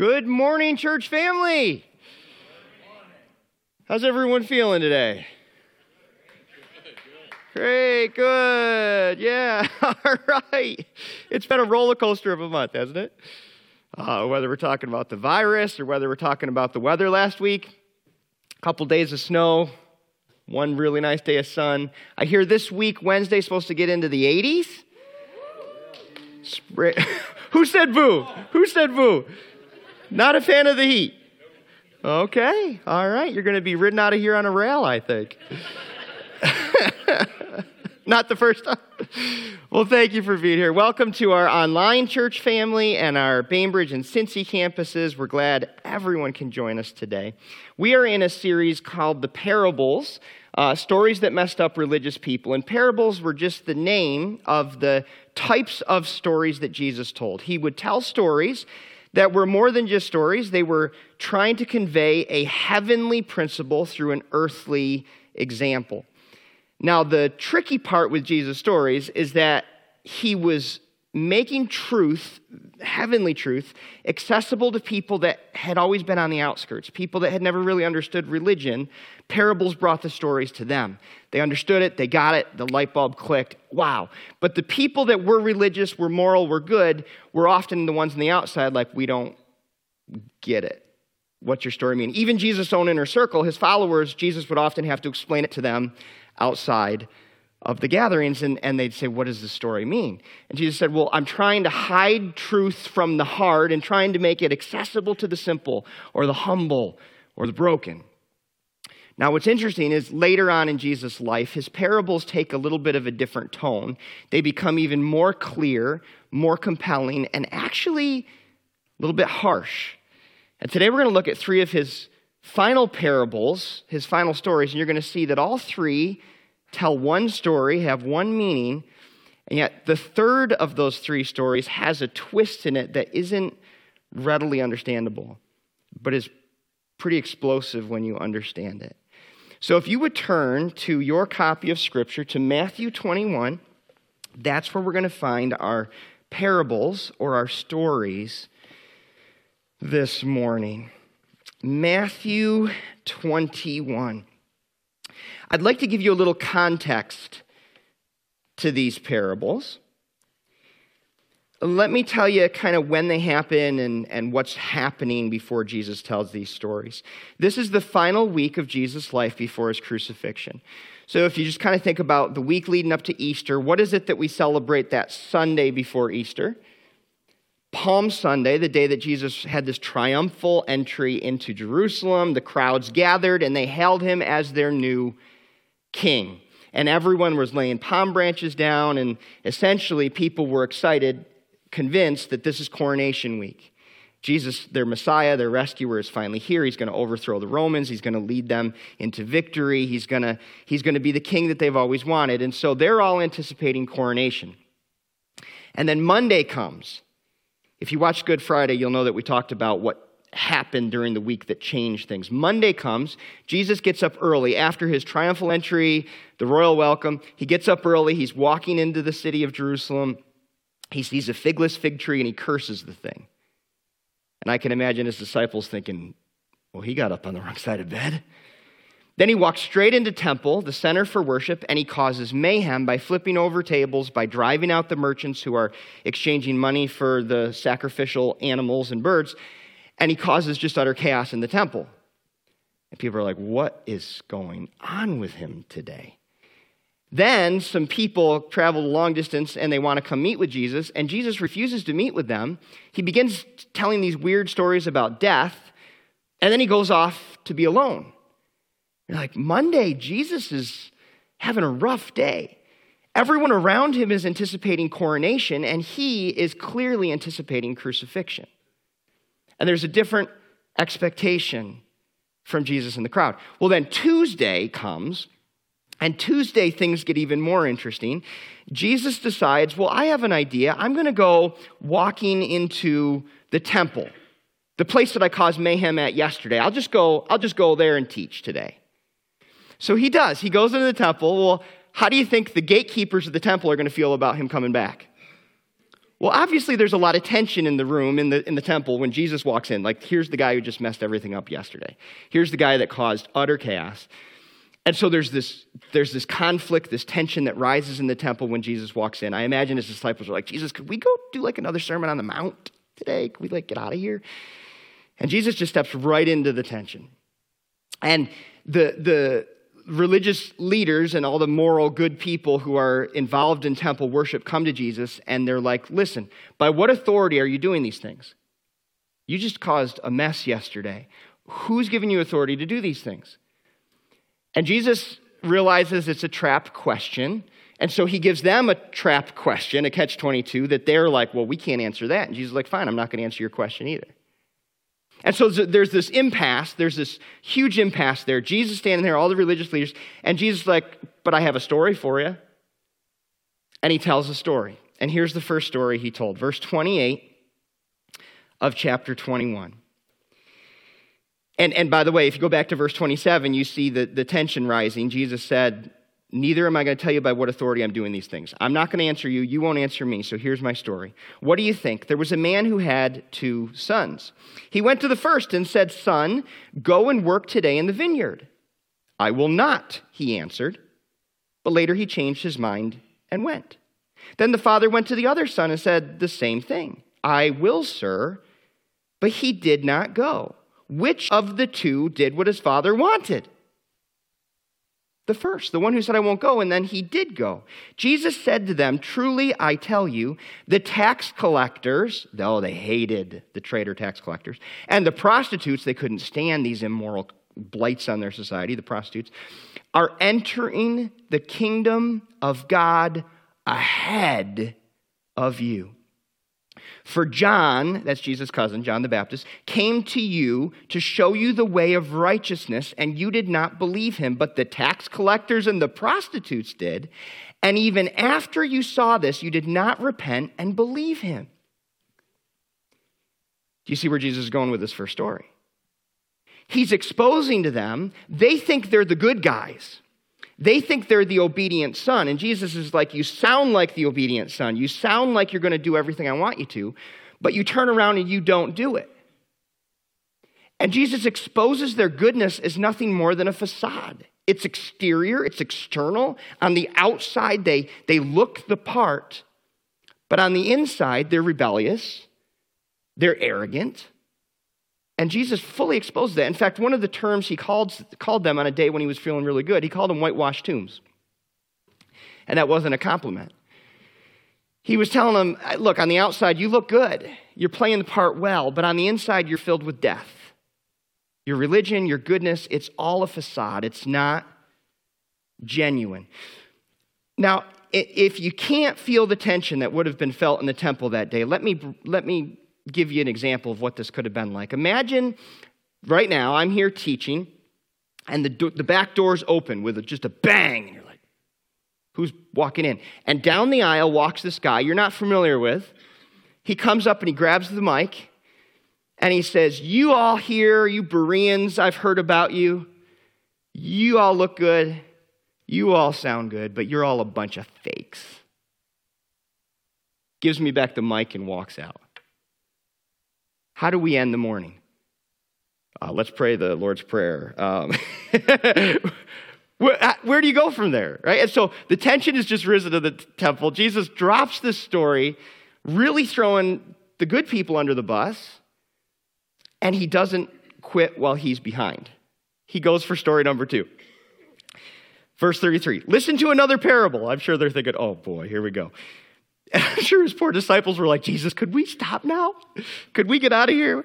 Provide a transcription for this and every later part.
Good morning, church family. How's everyone feeling today? Great, good. Yeah, all right. It's been a roller coaster of a month, hasn't it? Uh, whether we're talking about the virus or whether we're talking about the weather last week, a couple days of snow, one really nice day of sun. I hear this week, Wednesday, supposed to get into the 80s. Spray- Who said boo? Who said boo? Not a fan of the heat. Okay, all right. You're going to be ridden out of here on a rail, I think. Not the first time. Well, thank you for being here. Welcome to our online church family and our Bainbridge and Cincy campuses. We're glad everyone can join us today. We are in a series called The Parables, uh, stories that messed up religious people. And parables were just the name of the types of stories that Jesus told. He would tell stories that were more than just stories, they were trying to convey a heavenly principle through an earthly example. Now, the tricky part with Jesus' stories is that he was making truth, heavenly truth, accessible to people that had always been on the outskirts, people that had never really understood religion. Parables brought the stories to them. They understood it, they got it, the light bulb clicked. Wow. But the people that were religious, were moral, were good, were often the ones on the outside, like, we don't get it. What's your story mean? Even Jesus' own inner circle, his followers, Jesus would often have to explain it to them outside of the gatherings, and, and they'd say, What does this story mean? And Jesus said, Well, I'm trying to hide truth from the hard and trying to make it accessible to the simple or the humble or the broken. Now, what's interesting is later on in Jesus' life, his parables take a little bit of a different tone. They become even more clear, more compelling, and actually a little bit harsh. And today we're going to look at three of his final parables, his final stories, and you're going to see that all three tell one story, have one meaning, and yet the third of those three stories has a twist in it that isn't readily understandable, but is pretty explosive when you understand it. So if you would turn to your copy of Scripture to Matthew 21, that's where we're going to find our parables or our stories this morning. Matthew 21. I'd like to give you a little context to these parables. Let me tell you kind of when they happen and, and what's happening before Jesus tells these stories. This is the final week of Jesus' life before his crucifixion. So, if you just kind of think about the week leading up to Easter, what is it that we celebrate that Sunday before Easter? Palm Sunday, the day that Jesus had this triumphal entry into Jerusalem, the crowds gathered and they hailed him as their new king. And everyone was laying palm branches down, and essentially people were excited, convinced that this is coronation week. Jesus, their Messiah, their rescuer, is finally here. He's going to overthrow the Romans. He's going to lead them into victory. He's going to, he's going to be the king that they've always wanted. And so they're all anticipating coronation. And then Monday comes. If you watch Good Friday, you'll know that we talked about what happened during the week that changed things. Monday comes, Jesus gets up early after his triumphal entry, the royal welcome. He gets up early, he's walking into the city of Jerusalem. He sees a figless fig tree and he curses the thing. And I can imagine his disciples thinking, well, he got up on the wrong side of bed. Then he walks straight into temple, the center for worship, and he causes mayhem by flipping over tables, by driving out the merchants who are exchanging money for the sacrificial animals and birds and he causes just utter chaos in the temple. And people are like, what is going on with him today? Then some people travel a long distance and they want to come meet with Jesus, and Jesus refuses to meet with them. He begins telling these weird stories about death, and then he goes off to be alone. You're like, Monday, Jesus is having a rough day. Everyone around him is anticipating coronation, and he is clearly anticipating crucifixion. And there's a different expectation from Jesus in the crowd. Well, then Tuesday comes, and Tuesday things get even more interesting. Jesus decides, well, I have an idea. I'm going to go walking into the temple, the place that I caused mayhem at yesterday. I'll just go, I'll just go there and teach today. So he does. He goes into the temple. Well, how do you think the gatekeepers of the temple are going to feel about him coming back? Well, obviously, there's a lot of tension in the room in the, in the temple when Jesus walks in. Like, here's the guy who just messed everything up yesterday. Here's the guy that caused utter chaos. And so there's this, there's this conflict, this tension that rises in the temple when Jesus walks in. I imagine his disciples are like, Jesus, could we go do like another sermon on the mount today? Could we like get out of here? And Jesus just steps right into the tension. And the, the religious leaders and all the moral good people who are involved in temple worship come to Jesus and they're like, listen, by what authority are you doing these things? You just caused a mess yesterday. Who's giving you authority to do these things? And Jesus realizes it's a trap question. And so he gives them a trap question, a catch 22, that they're like, well, we can't answer that. And Jesus is like, fine, I'm not going to answer your question either. And so there's this impasse, there's this huge impasse there. Jesus standing there, all the religious leaders, and Jesus like, But I have a story for you. And he tells a story. And here's the first story he told, verse 28 of chapter 21. And, and by the way, if you go back to verse 27, you see the, the tension rising. Jesus said, Neither am I going to tell you by what authority I'm doing these things. I'm not going to answer you. You won't answer me. So here's my story. What do you think? There was a man who had two sons. He went to the first and said, Son, go and work today in the vineyard. I will not, he answered. But later he changed his mind and went. Then the father went to the other son and said the same thing I will, sir. But he did not go. Which of the two did what his father wanted? The first, the one who said, I won't go, and then he did go. Jesus said to them, Truly I tell you, the tax collectors, though they hated the traitor tax collectors, and the prostitutes, they couldn't stand these immoral blights on their society, the prostitutes, are entering the kingdom of God ahead of you. For John, that's Jesus' cousin, John the Baptist, came to you to show you the way of righteousness, and you did not believe him, but the tax collectors and the prostitutes did. And even after you saw this, you did not repent and believe him. Do you see where Jesus is going with this first story? He's exposing to them, they think they're the good guys. They think they're the obedient son. And Jesus is like, You sound like the obedient son. You sound like you're going to do everything I want you to, but you turn around and you don't do it. And Jesus exposes their goodness as nothing more than a facade. It's exterior, it's external. On the outside, they, they look the part, but on the inside, they're rebellious, they're arrogant, and Jesus fully exposed that. In fact, one of the terms he called, called them on a day when he was feeling really good, he called them whitewashed tombs. And that wasn't a compliment. He was telling them, look, on the outside, you look good. You're playing the part well, but on the inside, you're filled with death. Your religion, your goodness, it's all a facade. It's not genuine. Now, if you can't feel the tension that would have been felt in the temple that day, let me, let me give you an example of what this could have been like. Imagine right now, I'm here teaching, and the, do- the back door's open with a, just a bang, and you're like, who's walking in? And down the aisle walks this guy you're not familiar with. He comes up and he grabs the mic, and he says, You all here, you Bereans, I've heard about you. You all look good. You all sound good, but you're all a bunch of fakes. Gives me back the mic and walks out. How do we end the morning? Uh, let's pray the Lord's Prayer. Um, where, uh, where do you go from there, right? And so the tension has just risen to the temple. Jesus drops this story, really throwing the good people under the bus, and he doesn't quit while he's behind. He goes for story number two. Verse 33 Listen to another parable. I'm sure they're thinking, oh boy, here we go. Sure his poor disciples were like, Jesus, could we stop now? Could we get out of here?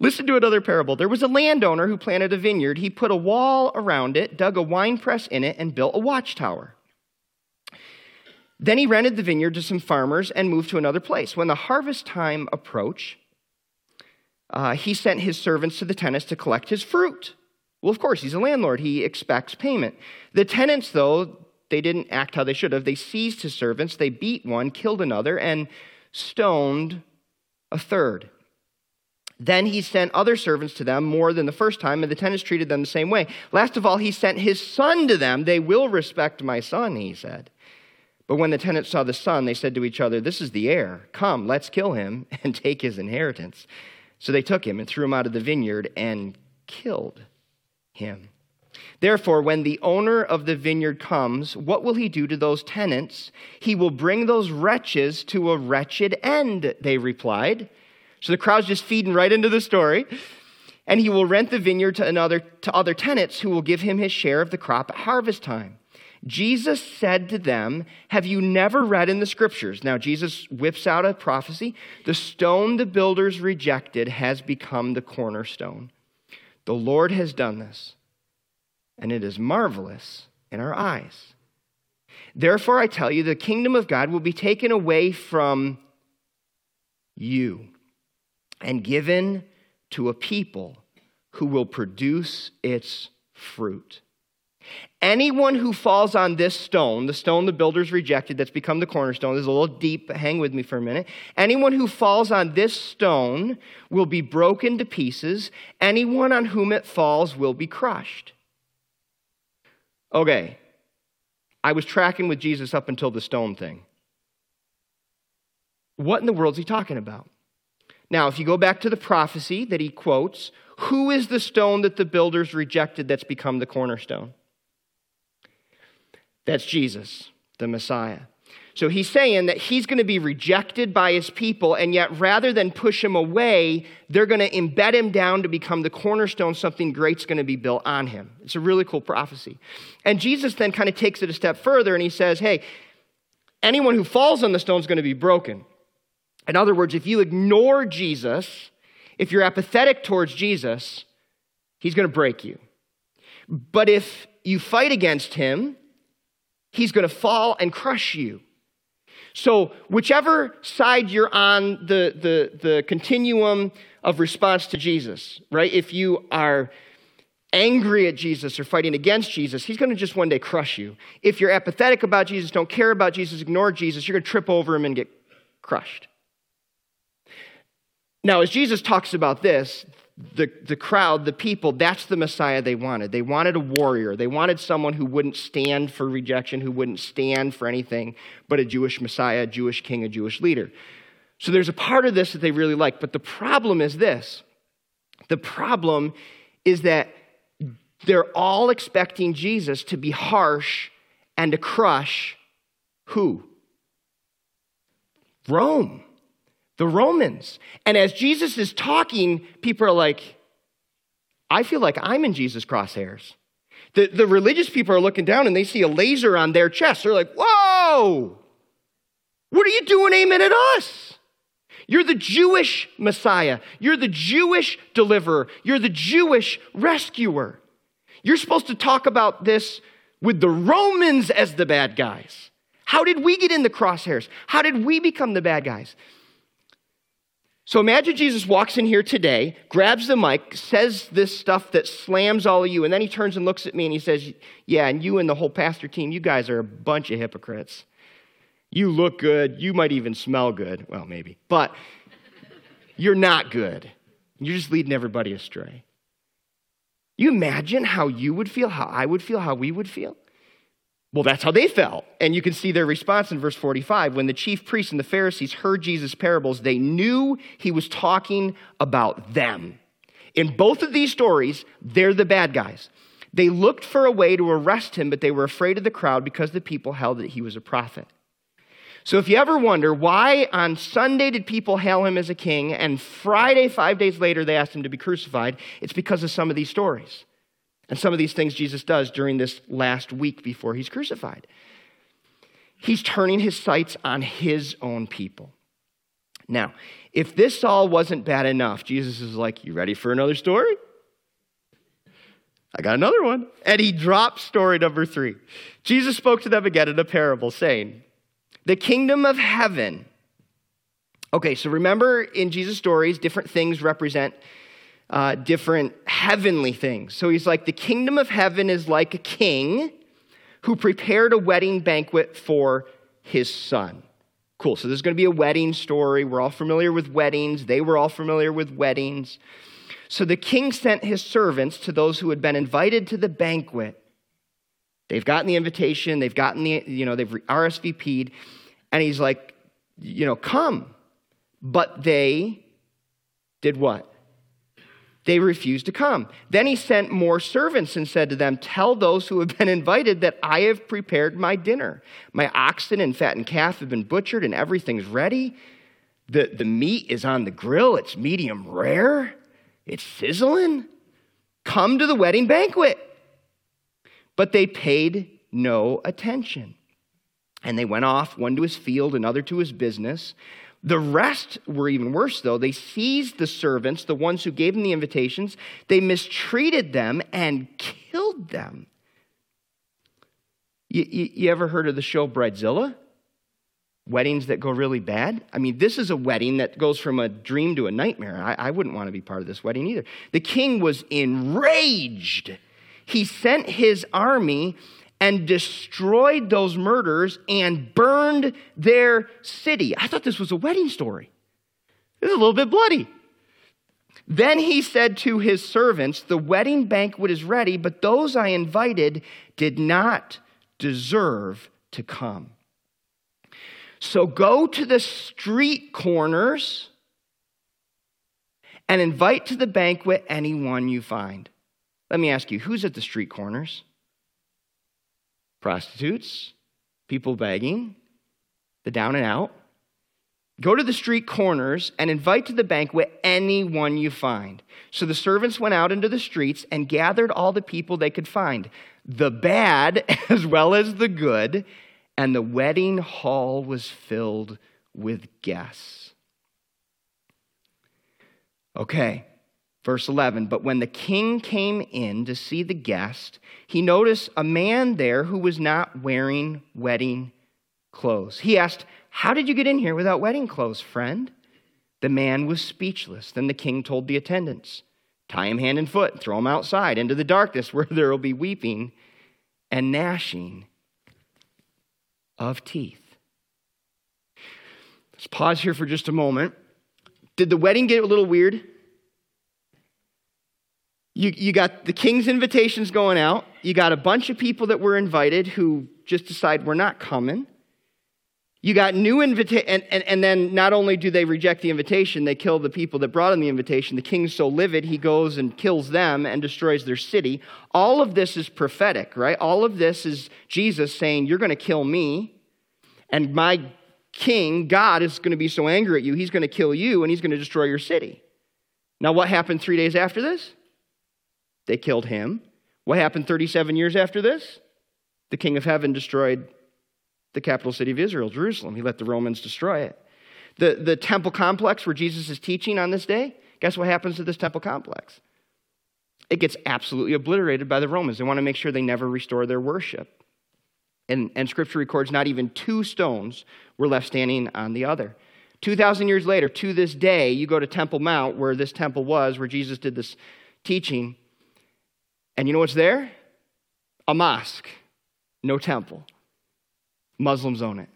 Listen to another parable. There was a landowner who planted a vineyard. He put a wall around it, dug a wine press in it, and built a watchtower. Then he rented the vineyard to some farmers and moved to another place. When the harvest time approached, uh, he sent his servants to the tenants to collect his fruit. Well, of course, he's a landlord. He expects payment. The tenants, though, they didn't act how they should have. They seized his servants, they beat one, killed another, and stoned a third. Then he sent other servants to them more than the first time, and the tenants treated them the same way. Last of all, he sent his son to them. They will respect my son, he said. But when the tenants saw the son, they said to each other, This is the heir. Come, let's kill him and take his inheritance. So they took him and threw him out of the vineyard and killed him. Therefore, when the owner of the vineyard comes, what will he do to those tenants? He will bring those wretches to a wretched end, they replied. So the crowd's just feeding right into the story. And he will rent the vineyard to, another, to other tenants who will give him his share of the crop at harvest time. Jesus said to them, Have you never read in the scriptures? Now, Jesus whips out a prophecy. The stone the builders rejected has become the cornerstone. The Lord has done this, and it is marvelous in our eyes. Therefore, I tell you, the kingdom of God will be taken away from you and given to a people who will produce its fruit. Anyone who falls on this stone, the stone the builders rejected that's become the cornerstone, this is a little deep, hang with me for a minute. Anyone who falls on this stone will be broken to pieces. Anyone on whom it falls will be crushed. Okay, I was tracking with Jesus up until the stone thing. What in the world is he talking about? Now, if you go back to the prophecy that he quotes, who is the stone that the builders rejected that's become the cornerstone? That's Jesus, the Messiah. So he's saying that he's going to be rejected by his people, and yet rather than push him away, they're going to embed him down to become the cornerstone. Something great's going to be built on him. It's a really cool prophecy. And Jesus then kind of takes it a step further and he says, Hey, anyone who falls on the stone is going to be broken. In other words, if you ignore Jesus, if you're apathetic towards Jesus, he's going to break you. But if you fight against him, he's going to fall and crush you. So, whichever side you're on the, the, the continuum of response to Jesus, right? If you are angry at Jesus or fighting against Jesus, he's going to just one day crush you. If you're apathetic about Jesus, don't care about Jesus, ignore Jesus, you're going to trip over him and get crushed. Now, as Jesus talks about this, the, the crowd, the people, that's the Messiah they wanted. They wanted a warrior. They wanted someone who wouldn't stand for rejection, who wouldn't stand for anything but a Jewish Messiah, a Jewish king, a Jewish leader. So there's a part of this that they really like. But the problem is this the problem is that they're all expecting Jesus to be harsh and to crush who? Rome the Romans. And as Jesus is talking, people are like, I feel like I'm in Jesus' crosshairs. The, the religious people are looking down and they see a laser on their chest. They're like, Whoa, what are you doing aiming at us? You're the Jewish Messiah. You're the Jewish deliverer. You're the Jewish rescuer. You're supposed to talk about this with the Romans as the bad guys. How did we get in the crosshairs? How did we become the bad guys? So imagine Jesus walks in here today, grabs the mic, says this stuff that slams all of you, and then he turns and looks at me and he says, Yeah, and you and the whole pastor team, you guys are a bunch of hypocrites. You look good. You might even smell good. Well, maybe. But you're not good. You're just leading everybody astray. You imagine how you would feel, how I would feel, how we would feel? Well, that's how they felt. And you can see their response in verse 45. When the chief priests and the Pharisees heard Jesus' parables, they knew he was talking about them. In both of these stories, they're the bad guys. They looked for a way to arrest him, but they were afraid of the crowd because the people held that he was a prophet. So if you ever wonder why on Sunday did people hail him as a king and Friday, five days later, they asked him to be crucified, it's because of some of these stories. And some of these things Jesus does during this last week before he's crucified. He's turning his sights on his own people. Now, if this all wasn't bad enough, Jesus is like, You ready for another story? I got another one. And he drops story number three. Jesus spoke to them again in a parable, saying, The kingdom of heaven. Okay, so remember in Jesus' stories, different things represent uh, different heavenly things. So he's like, the kingdom of heaven is like a king who prepared a wedding banquet for his son. Cool. So there's going to be a wedding story. We're all familiar with weddings. They were all familiar with weddings. So the king sent his servants to those who had been invited to the banquet They've gotten the invitation, they've gotten the, you know, they've RSVP'd, and he's like, you know, come. But they did what? They refused to come. Then he sent more servants and said to them, Tell those who have been invited that I have prepared my dinner. My oxen and fattened calf have been butchered and everything's ready. The, the meat is on the grill, it's medium rare, it's sizzling. Come to the wedding banquet. But they paid no attention. And they went off, one to his field, another to his business. The rest were even worse, though. They seized the servants, the ones who gave them the invitations, they mistreated them and killed them. You, you, you, ever heard of the show Bridezilla? Weddings that go really bad? I mean, this is a wedding that goes from a dream to a nightmare. I, I wouldn't want to be part of this wedding either. The king was enraged. He sent his army and destroyed those murders and burned their city. I thought this was a wedding story. It was a little bit bloody. Then he said to his servants, The wedding banquet is ready, but those I invited did not deserve to come. So go to the street corners and invite to the banquet anyone you find. Let me ask you, who's at the street corners? Prostitutes, people begging, the down and out. Go to the street corners and invite to the banquet anyone you find. So the servants went out into the streets and gathered all the people they could find, the bad as well as the good, and the wedding hall was filled with guests. Okay, Verse 11, but when the king came in to see the guest, he noticed a man there who was not wearing wedding clothes. He asked, How did you get in here without wedding clothes, friend? The man was speechless. Then the king told the attendants, Tie him hand and foot, throw him outside into the darkness where there will be weeping and gnashing of teeth. Let's pause here for just a moment. Did the wedding get a little weird? You, you got the king's invitations going out. You got a bunch of people that were invited who just decide we're not coming. You got new invitation, and, and, and then not only do they reject the invitation, they kill the people that brought in the invitation. The king's so livid, he goes and kills them and destroys their city. All of this is prophetic, right? All of this is Jesus saying, You're going to kill me, and my king, God, is going to be so angry at you, he's going to kill you, and he's going to destroy your city. Now, what happened three days after this? They killed him. What happened 37 years after this? The king of heaven destroyed the capital city of Israel, Jerusalem. He let the Romans destroy it. The, the temple complex where Jesus is teaching on this day, guess what happens to this temple complex? It gets absolutely obliterated by the Romans. They want to make sure they never restore their worship. And, and scripture records not even two stones were left standing on the other. 2,000 years later, to this day, you go to Temple Mount, where this temple was, where Jesus did this teaching, and you know what's there? A mosque, no temple. Muslims own it.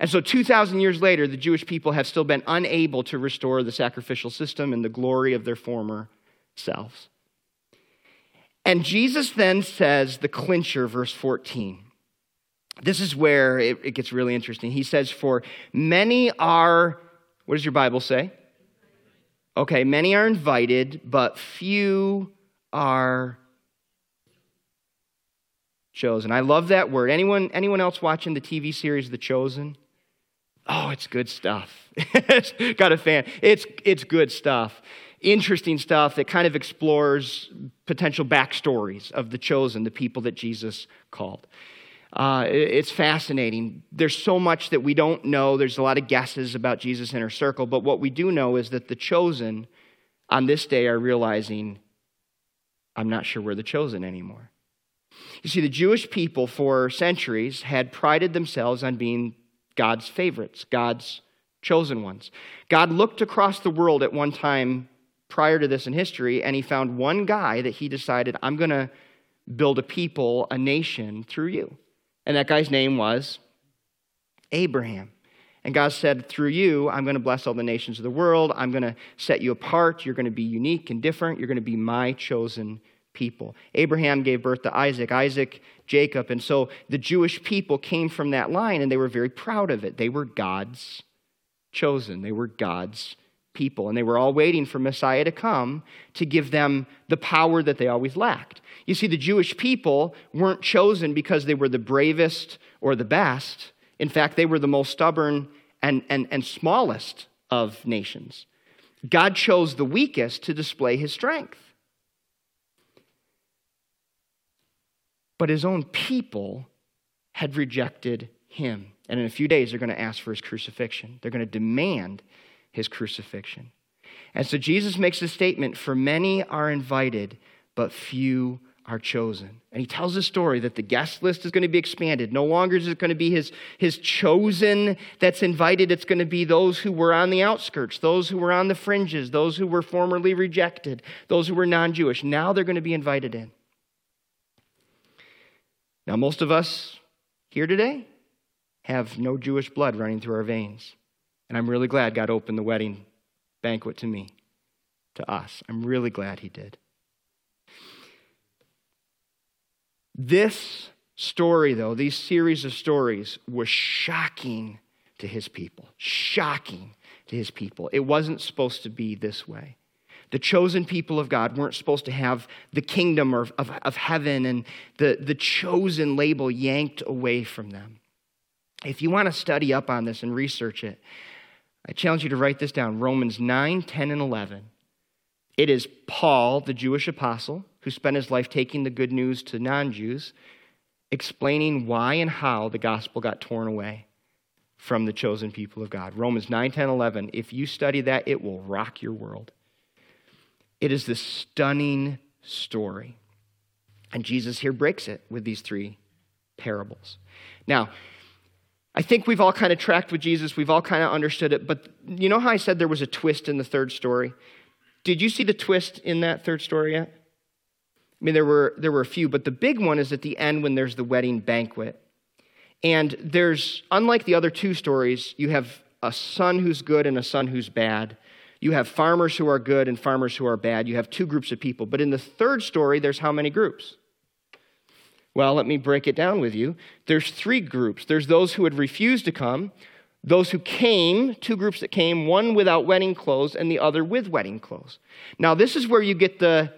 And so, 2,000 years later, the Jewish people have still been unable to restore the sacrificial system and the glory of their former selves. And Jesus then says the clincher, verse 14. This is where it, it gets really interesting. He says, For many are, what does your Bible say? Okay, many are invited, but few are chosen. I love that word. Anyone, anyone else watching the TV series The Chosen? Oh, it's good stuff. Got a fan. It's, it's good stuff. Interesting stuff that kind of explores potential backstories of the chosen, the people that Jesus called. Uh, it's fascinating. There's so much that we don't know. There's a lot of guesses about Jesus' inner circle, but what we do know is that the chosen on this day are realizing, I'm not sure we're the chosen anymore. You see, the Jewish people for centuries had prided themselves on being God's favorites, God's chosen ones. God looked across the world at one time prior to this in history, and he found one guy that he decided, I'm going to build a people, a nation through you. And that guy's name was Abraham. And God said, Through you, I'm going to bless all the nations of the world. I'm going to set you apart. You're going to be unique and different. You're going to be my chosen people. Abraham gave birth to Isaac, Isaac, Jacob. And so the Jewish people came from that line and they were very proud of it. They were God's chosen, they were God's people. And they were all waiting for Messiah to come to give them the power that they always lacked. You see, the Jewish people weren't chosen because they were the bravest or the best. In fact, they were the most stubborn and, and, and smallest of nations. God chose the weakest to display his strength. But his own people had rejected him. And in a few days, they're going to ask for his crucifixion. They're going to demand his crucifixion. And so Jesus makes a statement For many are invited, but few are chosen. And he tells a story that the guest list is going to be expanded. No longer is it going to be his, his chosen that's invited, it's going to be those who were on the outskirts, those who were on the fringes, those who were formerly rejected, those who were non Jewish. Now they're going to be invited in. Now, most of us here today have no Jewish blood running through our veins. And I'm really glad God opened the wedding banquet to me, to us. I'm really glad He did. This story, though, these series of stories, was shocking to His people. Shocking to His people. It wasn't supposed to be this way the chosen people of God weren't supposed to have the kingdom of, of, of, heaven and the, the chosen label yanked away from them. If you want to study up on this and research it, I challenge you to write this down Romans 9, 10, and 11. It is Paul, the Jewish apostle, who spent his life taking the good news to non Jews, explaining why and how the gospel got torn away from the chosen people of God. Romans 9, 10, 11. If you study that, it will rock your world. It is this stunning story. And Jesus here breaks it with these three parables. Now, I think we've all kind of tracked with Jesus. We've all kind of understood it. But you know how I said there was a twist in the third story? Did you see the twist in that third story yet? I mean, there were, there were a few, but the big one is at the end when there's the wedding banquet. And there's, unlike the other two stories, you have a son who's good and a son who's bad. You have farmers who are good and farmers who are bad. You have two groups of people. But in the third story, there's how many groups? Well, let me break it down with you. There's three groups. There's those who had refused to come, those who came, two groups that came, one without wedding clothes and the other with wedding clothes. Now, this is where you get the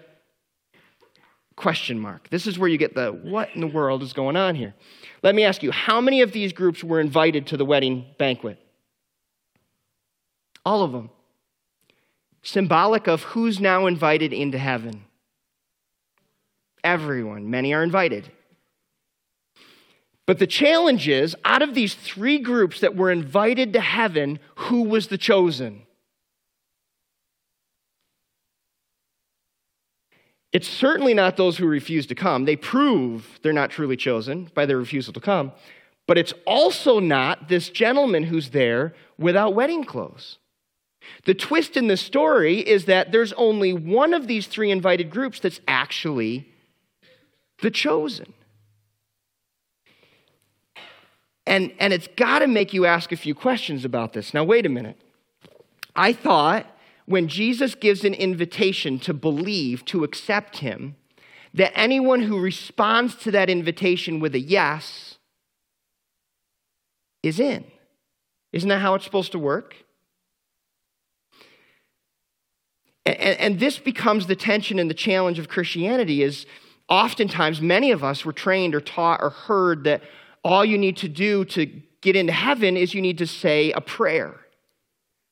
question mark. This is where you get the what in the world is going on here. Let me ask you, how many of these groups were invited to the wedding banquet? All of them symbolic of who's now invited into heaven. Everyone, many are invited. But the challenge is out of these three groups that were invited to heaven, who was the chosen? It's certainly not those who refuse to come. They prove they're not truly chosen by their refusal to come. But it's also not this gentleman who's there without wedding clothes. The twist in the story is that there's only one of these three invited groups that's actually the chosen. And, and it's got to make you ask a few questions about this. Now, wait a minute. I thought when Jesus gives an invitation to believe, to accept him, that anyone who responds to that invitation with a yes is in. Isn't that how it's supposed to work? And, and this becomes the tension and the challenge of Christianity is oftentimes many of us were trained or taught or heard that all you need to do to get into heaven is you need to say a prayer.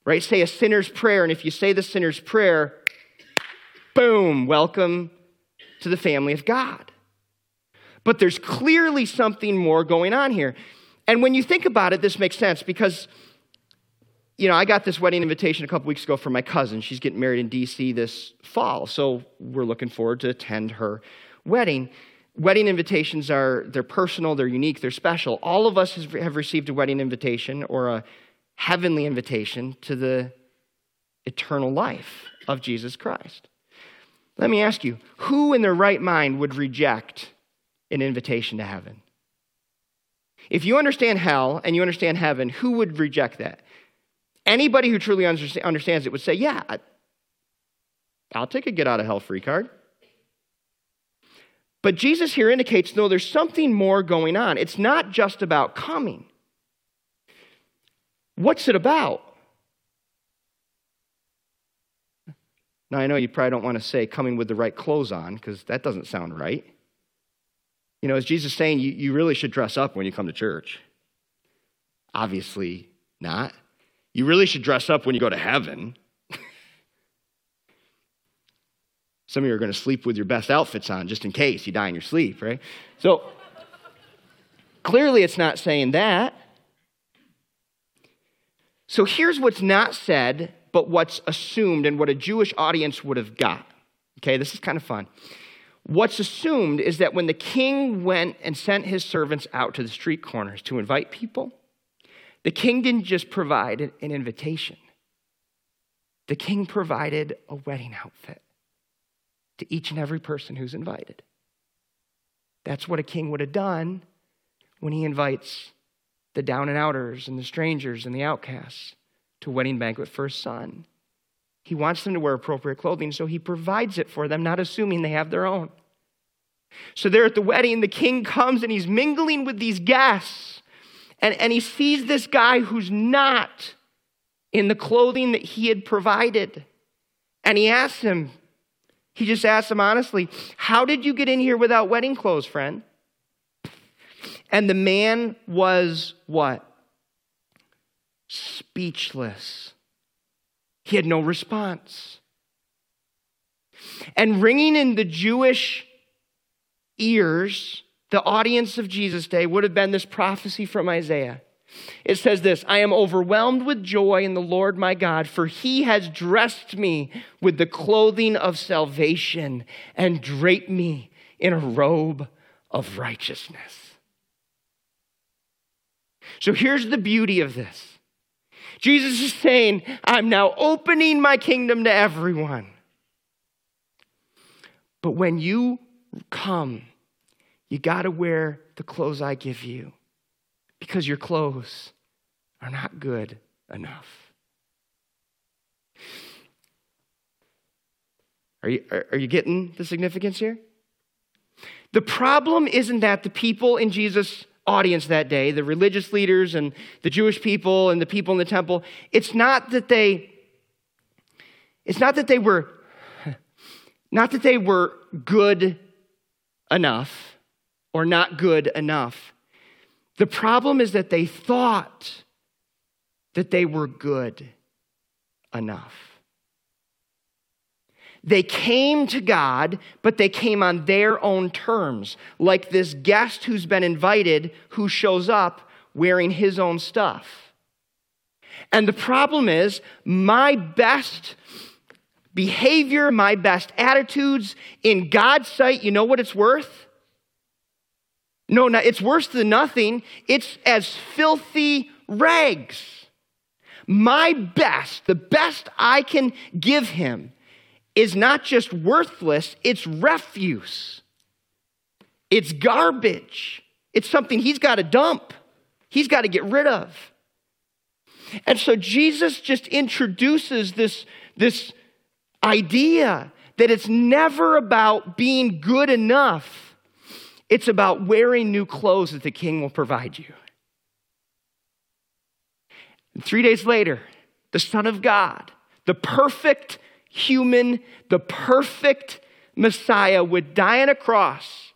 Right? Say a sinner's prayer. And if you say the sinner's prayer, boom, welcome to the family of God. But there's clearly something more going on here. And when you think about it, this makes sense because you know, I got this wedding invitation a couple weeks ago from my cousin. She's getting married in DC this fall, so we're looking forward to attend her wedding. Wedding invitations are they're personal, they're unique, they're special. All of us have received a wedding invitation or a heavenly invitation to the eternal life of Jesus Christ. Let me ask you, who in their right mind would reject an invitation to heaven? If you understand hell and you understand heaven, who would reject that? Anybody who truly understands it would say, Yeah, I'll take a get out of hell free card. But Jesus here indicates no, there's something more going on. It's not just about coming. What's it about? Now, I know you probably don't want to say coming with the right clothes on because that doesn't sound right. You know, is Jesus saying you, you really should dress up when you come to church? Obviously not. You really should dress up when you go to heaven. Some of you are going to sleep with your best outfits on just in case you die in your sleep, right? So clearly it's not saying that. So here's what's not said, but what's assumed and what a Jewish audience would have got. Okay, this is kind of fun. What's assumed is that when the king went and sent his servants out to the street corners to invite people, the king didn't just provide an invitation, the king provided a wedding outfit to each and every person who's invited. That's what a king would have done when he invites the down and outers and the strangers and the outcasts to wedding banquet for his son. He wants them to wear appropriate clothing, so he provides it for them, not assuming they have their own. So they're at the wedding, the king comes and he's mingling with these guests. And, and he sees this guy who's not in the clothing that he had provided. And he asks him, he just asks him honestly, How did you get in here without wedding clothes, friend? And the man was what? Speechless. He had no response. And ringing in the Jewish ears, the audience of Jesus' day, would have been this prophecy from Isaiah. It says this I am overwhelmed with joy in the Lord my God, for he has dressed me with the clothing of salvation and draped me in a robe of righteousness. So here's the beauty of this Jesus is saying, I'm now opening my kingdom to everyone. But when you come, you got to wear the clothes I give you because your clothes are not good enough. Are you, are, are you getting the significance here? The problem isn't that the people in Jesus' audience that day, the religious leaders and the Jewish people and the people in the temple, it's not that they it's not that they were not that they were good enough or not good enough. The problem is that they thought that they were good enough. They came to God, but they came on their own terms, like this guest who's been invited who shows up wearing his own stuff. And the problem is, my best behavior, my best attitudes in God's sight, you know what it's worth? No, no, it's worse than nothing. It's as filthy rags. My best, the best I can give him, is not just worthless, it's refuse. It's garbage. It's something he's got to dump, he's got to get rid of. And so Jesus just introduces this, this idea that it's never about being good enough it's about wearing new clothes that the king will provide you. And three days later, the Son of God, the perfect human, the perfect Messiah, would die on a cross.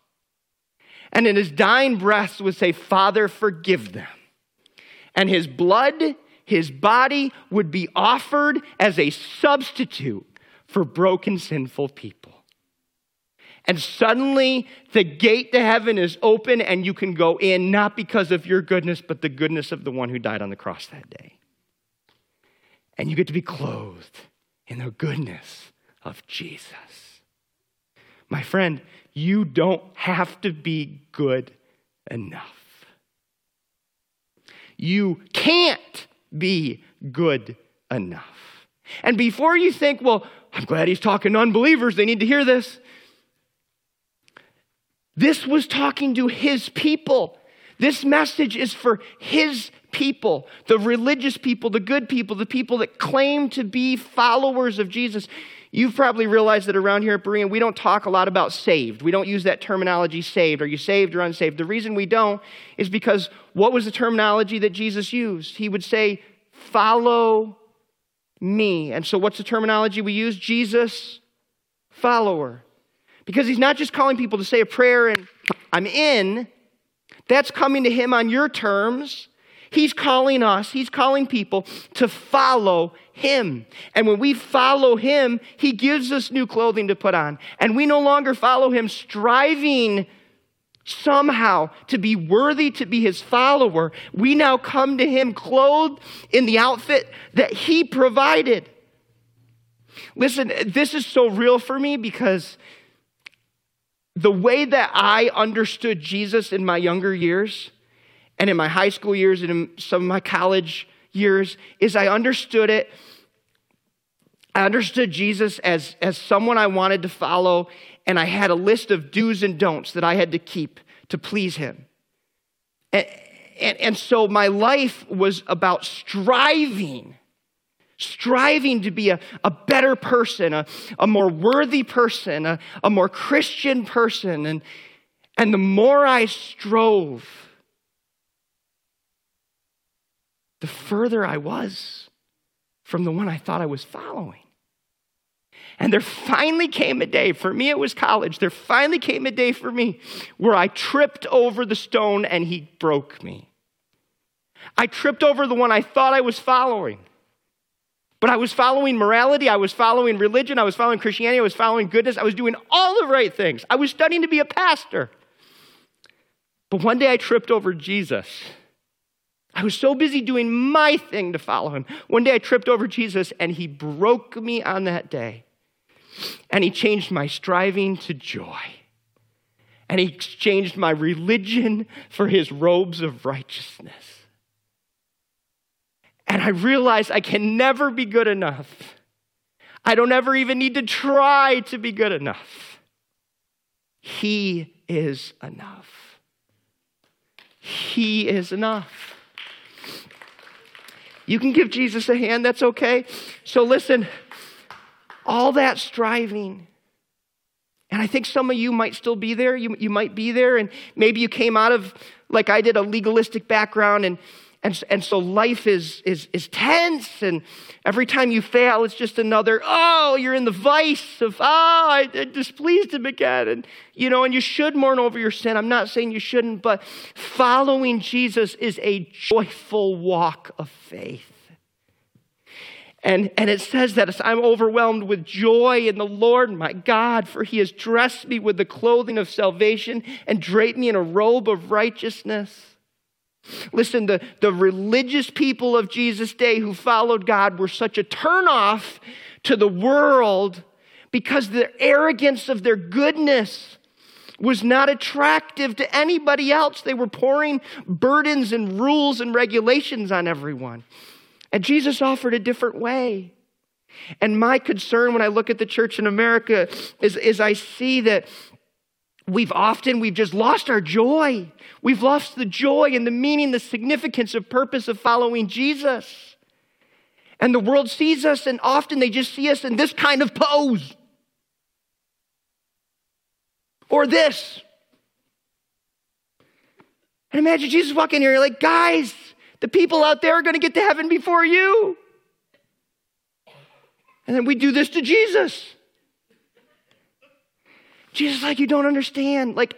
And in his dying breath would say, Father, forgive them. And his blood, his body would be offered as a substitute for broken, sinful people. And suddenly the gate to heaven is open and you can go in, not because of your goodness, but the goodness of the one who died on the cross that day. And you get to be clothed in the goodness of Jesus. My friend, you don't have to be good enough. You can't be good enough. And before you think, well, I'm glad he's talking to unbelievers, they need to hear this. This was talking to his people. This message is for his people, the religious people, the good people, the people that claim to be followers of Jesus. You've probably realized that around here at Berean, we don't talk a lot about saved. We don't use that terminology saved. Are you saved or unsaved? The reason we don't is because what was the terminology that Jesus used? He would say, Follow me. And so, what's the terminology we use? Jesus, follower. Because he's not just calling people to say a prayer and I'm in, that's coming to him on your terms. He's calling us, he's calling people to follow him. And when we follow him, he gives us new clothing to put on. And we no longer follow him striving somehow to be worthy to be his follower. We now come to him clothed in the outfit that he provided. Listen, this is so real for me because the way that I understood Jesus in my younger years and in my high school years and in some of my college years is I understood it. I understood Jesus as, as someone I wanted to follow, and I had a list of do's and don'ts that I had to keep to please him. And, and, and so my life was about striving striving to be a, a better person, a, a more worthy person, a, a more Christian person. And, and the more I strove, the further I was from the one I thought I was following. And there finally came a day, for me it was college, there finally came a day for me where I tripped over the stone and he broke me. I tripped over the one I thought I was following. But I was following morality, I was following religion, I was following Christianity, I was following goodness, I was doing all the right things. I was studying to be a pastor. But one day I tripped over Jesus. I was so busy doing my thing to follow him. One day I tripped over Jesus and he broke me on that day. And he changed my striving to joy. And he exchanged my religion for his robes of righteousness. And I realized I can never be good enough. I don't ever even need to try to be good enough. He is enough. He is enough. You can give Jesus a hand, that's okay. So listen, all that striving, and I think some of you might still be there. You, you might be there, and maybe you came out of, like I did, a legalistic background, and and, and so life is, is, is tense, and every time you fail, it's just another, oh, you're in the vice of, oh, I, I displeased him again. And, you know, and you should mourn over your sin. I'm not saying you shouldn't, but following Jesus is a joyful walk of faith. And, and it says that I'm overwhelmed with joy in the Lord my God, for he has dressed me with the clothing of salvation and draped me in a robe of righteousness. Listen, the, the religious people of Jesus' day who followed God were such a turnoff to the world because the arrogance of their goodness was not attractive to anybody else. They were pouring burdens and rules and regulations on everyone. And Jesus offered a different way. And my concern when I look at the church in America is, is I see that we've often we've just lost our joy. We've lost the joy and the meaning the significance of purpose of following jesus. And the world sees us and often they just see us in this kind of pose. Or this. And imagine jesus walking here you're like guys the people out there are going to get to heaven before you. And then we do this to jesus Jesus, like, you don't understand. Like,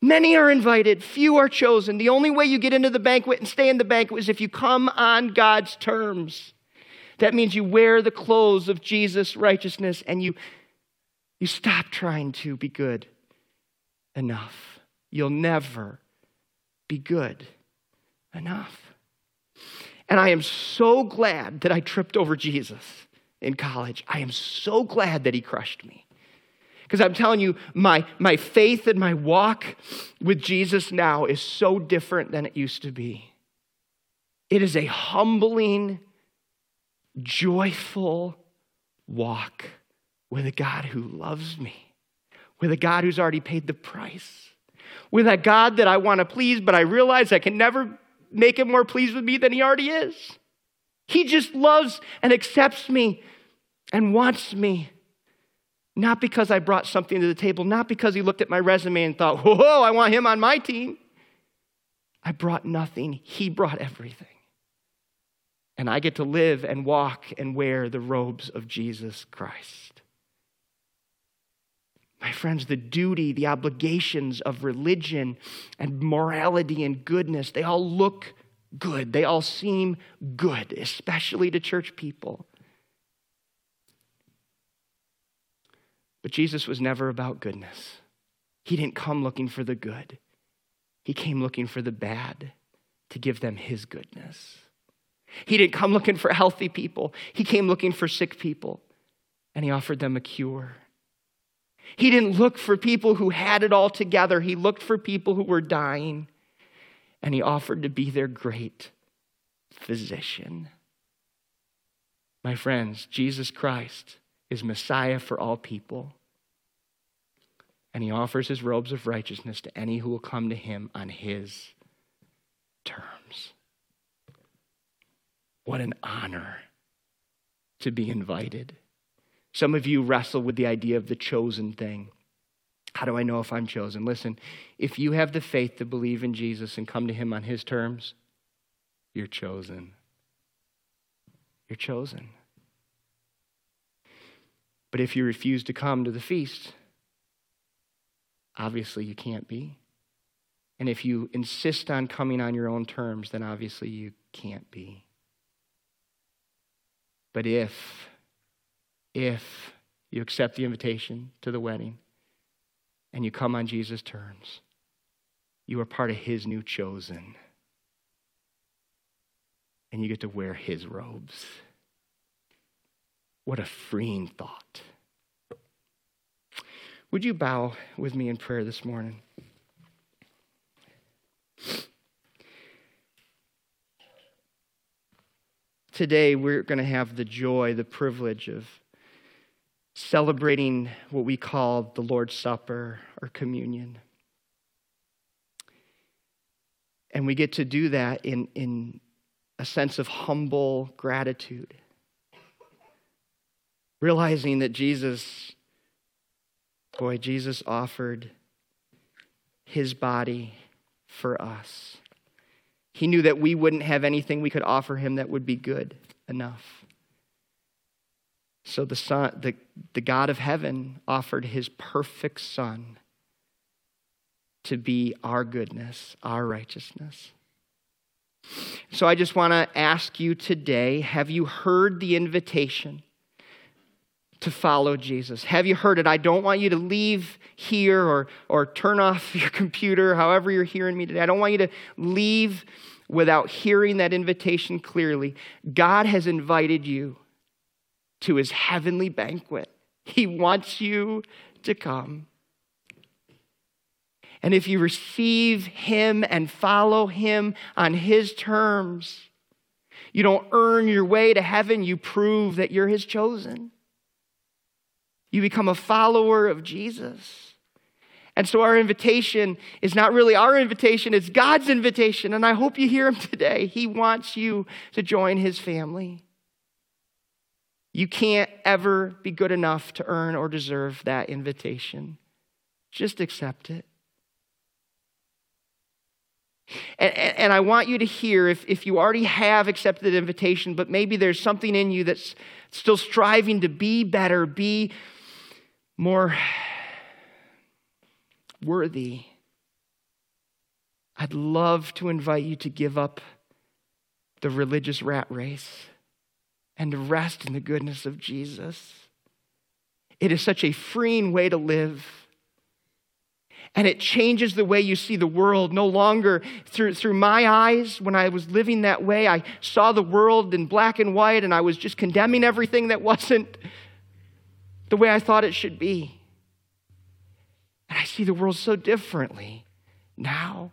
many are invited, few are chosen. The only way you get into the banquet and stay in the banquet is if you come on God's terms. That means you wear the clothes of Jesus' righteousness and you, you stop trying to be good enough. You'll never be good enough. And I am so glad that I tripped over Jesus in college. I am so glad that he crushed me. Because I'm telling you, my, my faith and my walk with Jesus now is so different than it used to be. It is a humbling, joyful walk with a God who loves me, with a God who's already paid the price, with a God that I want to please, but I realize I can never make him more pleased with me than he already is. He just loves and accepts me and wants me. Not because I brought something to the table, not because he looked at my resume and thought, whoa, I want him on my team. I brought nothing, he brought everything. And I get to live and walk and wear the robes of Jesus Christ. My friends, the duty, the obligations of religion and morality and goodness, they all look good. They all seem good, especially to church people. But Jesus was never about goodness. He didn't come looking for the good, He came looking for the bad to give them His goodness. He didn't come looking for healthy people, He came looking for sick people, and He offered them a cure. He didn't look for people who had it all together. He looked for people who were dying, and he offered to be their great physician. My friends, Jesus Christ is Messiah for all people. And he offers his robes of righteousness to any who will come to him on his terms. What an honor to be invited. Some of you wrestle with the idea of the chosen thing. How do I know if I'm chosen? Listen, if you have the faith to believe in Jesus and come to him on his terms, you're chosen. You're chosen. But if you refuse to come to the feast, obviously you can't be. And if you insist on coming on your own terms, then obviously you can't be. But if, if you accept the invitation to the wedding and you come on Jesus' terms, you are part of his new chosen. And you get to wear his robes. What a freeing thought. Would you bow with me in prayer this morning? Today, we're going to have the joy, the privilege of celebrating what we call the Lord's Supper or communion. And we get to do that in, in a sense of humble gratitude realizing that Jesus, boy, Jesus offered his body for us. He knew that we wouldn't have anything we could offer him that would be good enough. So the, son, the, the God of heaven offered his perfect Son to be our goodness, our righteousness. So I just want to ask you today have you heard the invitation? To follow Jesus. Have you heard it? I don't want you to leave here or, or turn off your computer, however you're hearing me today. I don't want you to leave without hearing that invitation clearly. God has invited you to his heavenly banquet, He wants you to come. And if you receive Him and follow Him on His terms, you don't earn your way to heaven, you prove that you're His chosen. You become a follower of Jesus. And so our invitation is not really our invitation, it's God's invitation. And I hope you hear him today. He wants you to join his family. You can't ever be good enough to earn or deserve that invitation. Just accept it. And, and, I want you to hear if, if you already have accepted the invitation, but maybe there's something in you that's still striving to be better, be more worthy, I'd love to invite you to give up the religious rat race and to rest in the goodness of Jesus. It is such a freeing way to live. And it changes the way you see the world. No longer through, through my eyes, when I was living that way, I saw the world in black and white and I was just condemning everything that wasn't the way I thought it should be. And I see the world so differently now.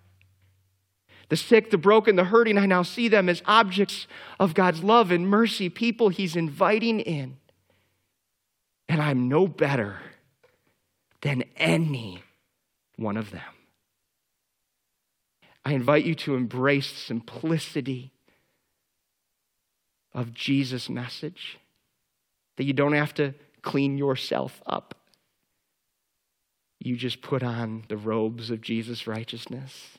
The sick, the broken, the hurting, I now see them as objects of God's love and mercy, people He's inviting in. And I'm no better than any one of them. I invite you to embrace simplicity of Jesus' message, that you don't have to clean yourself up. You just put on the robes of Jesus' righteousness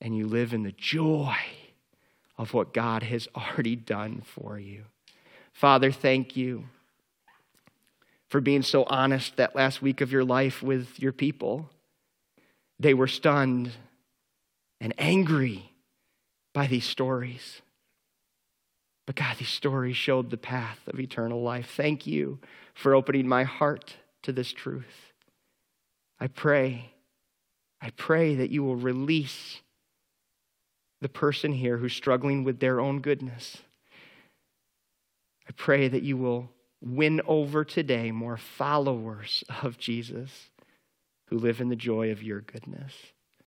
and you live in the joy of what God has already done for you. Father, thank you for being so honest that last week of your life with your people. They were stunned and angry by these stories. But God, these stories showed the path of eternal life. Thank you for opening my heart to this truth. I pray, I pray that you will release the person here who's struggling with their own goodness. I pray that you will win over today more followers of Jesus who live in the joy of your goodness.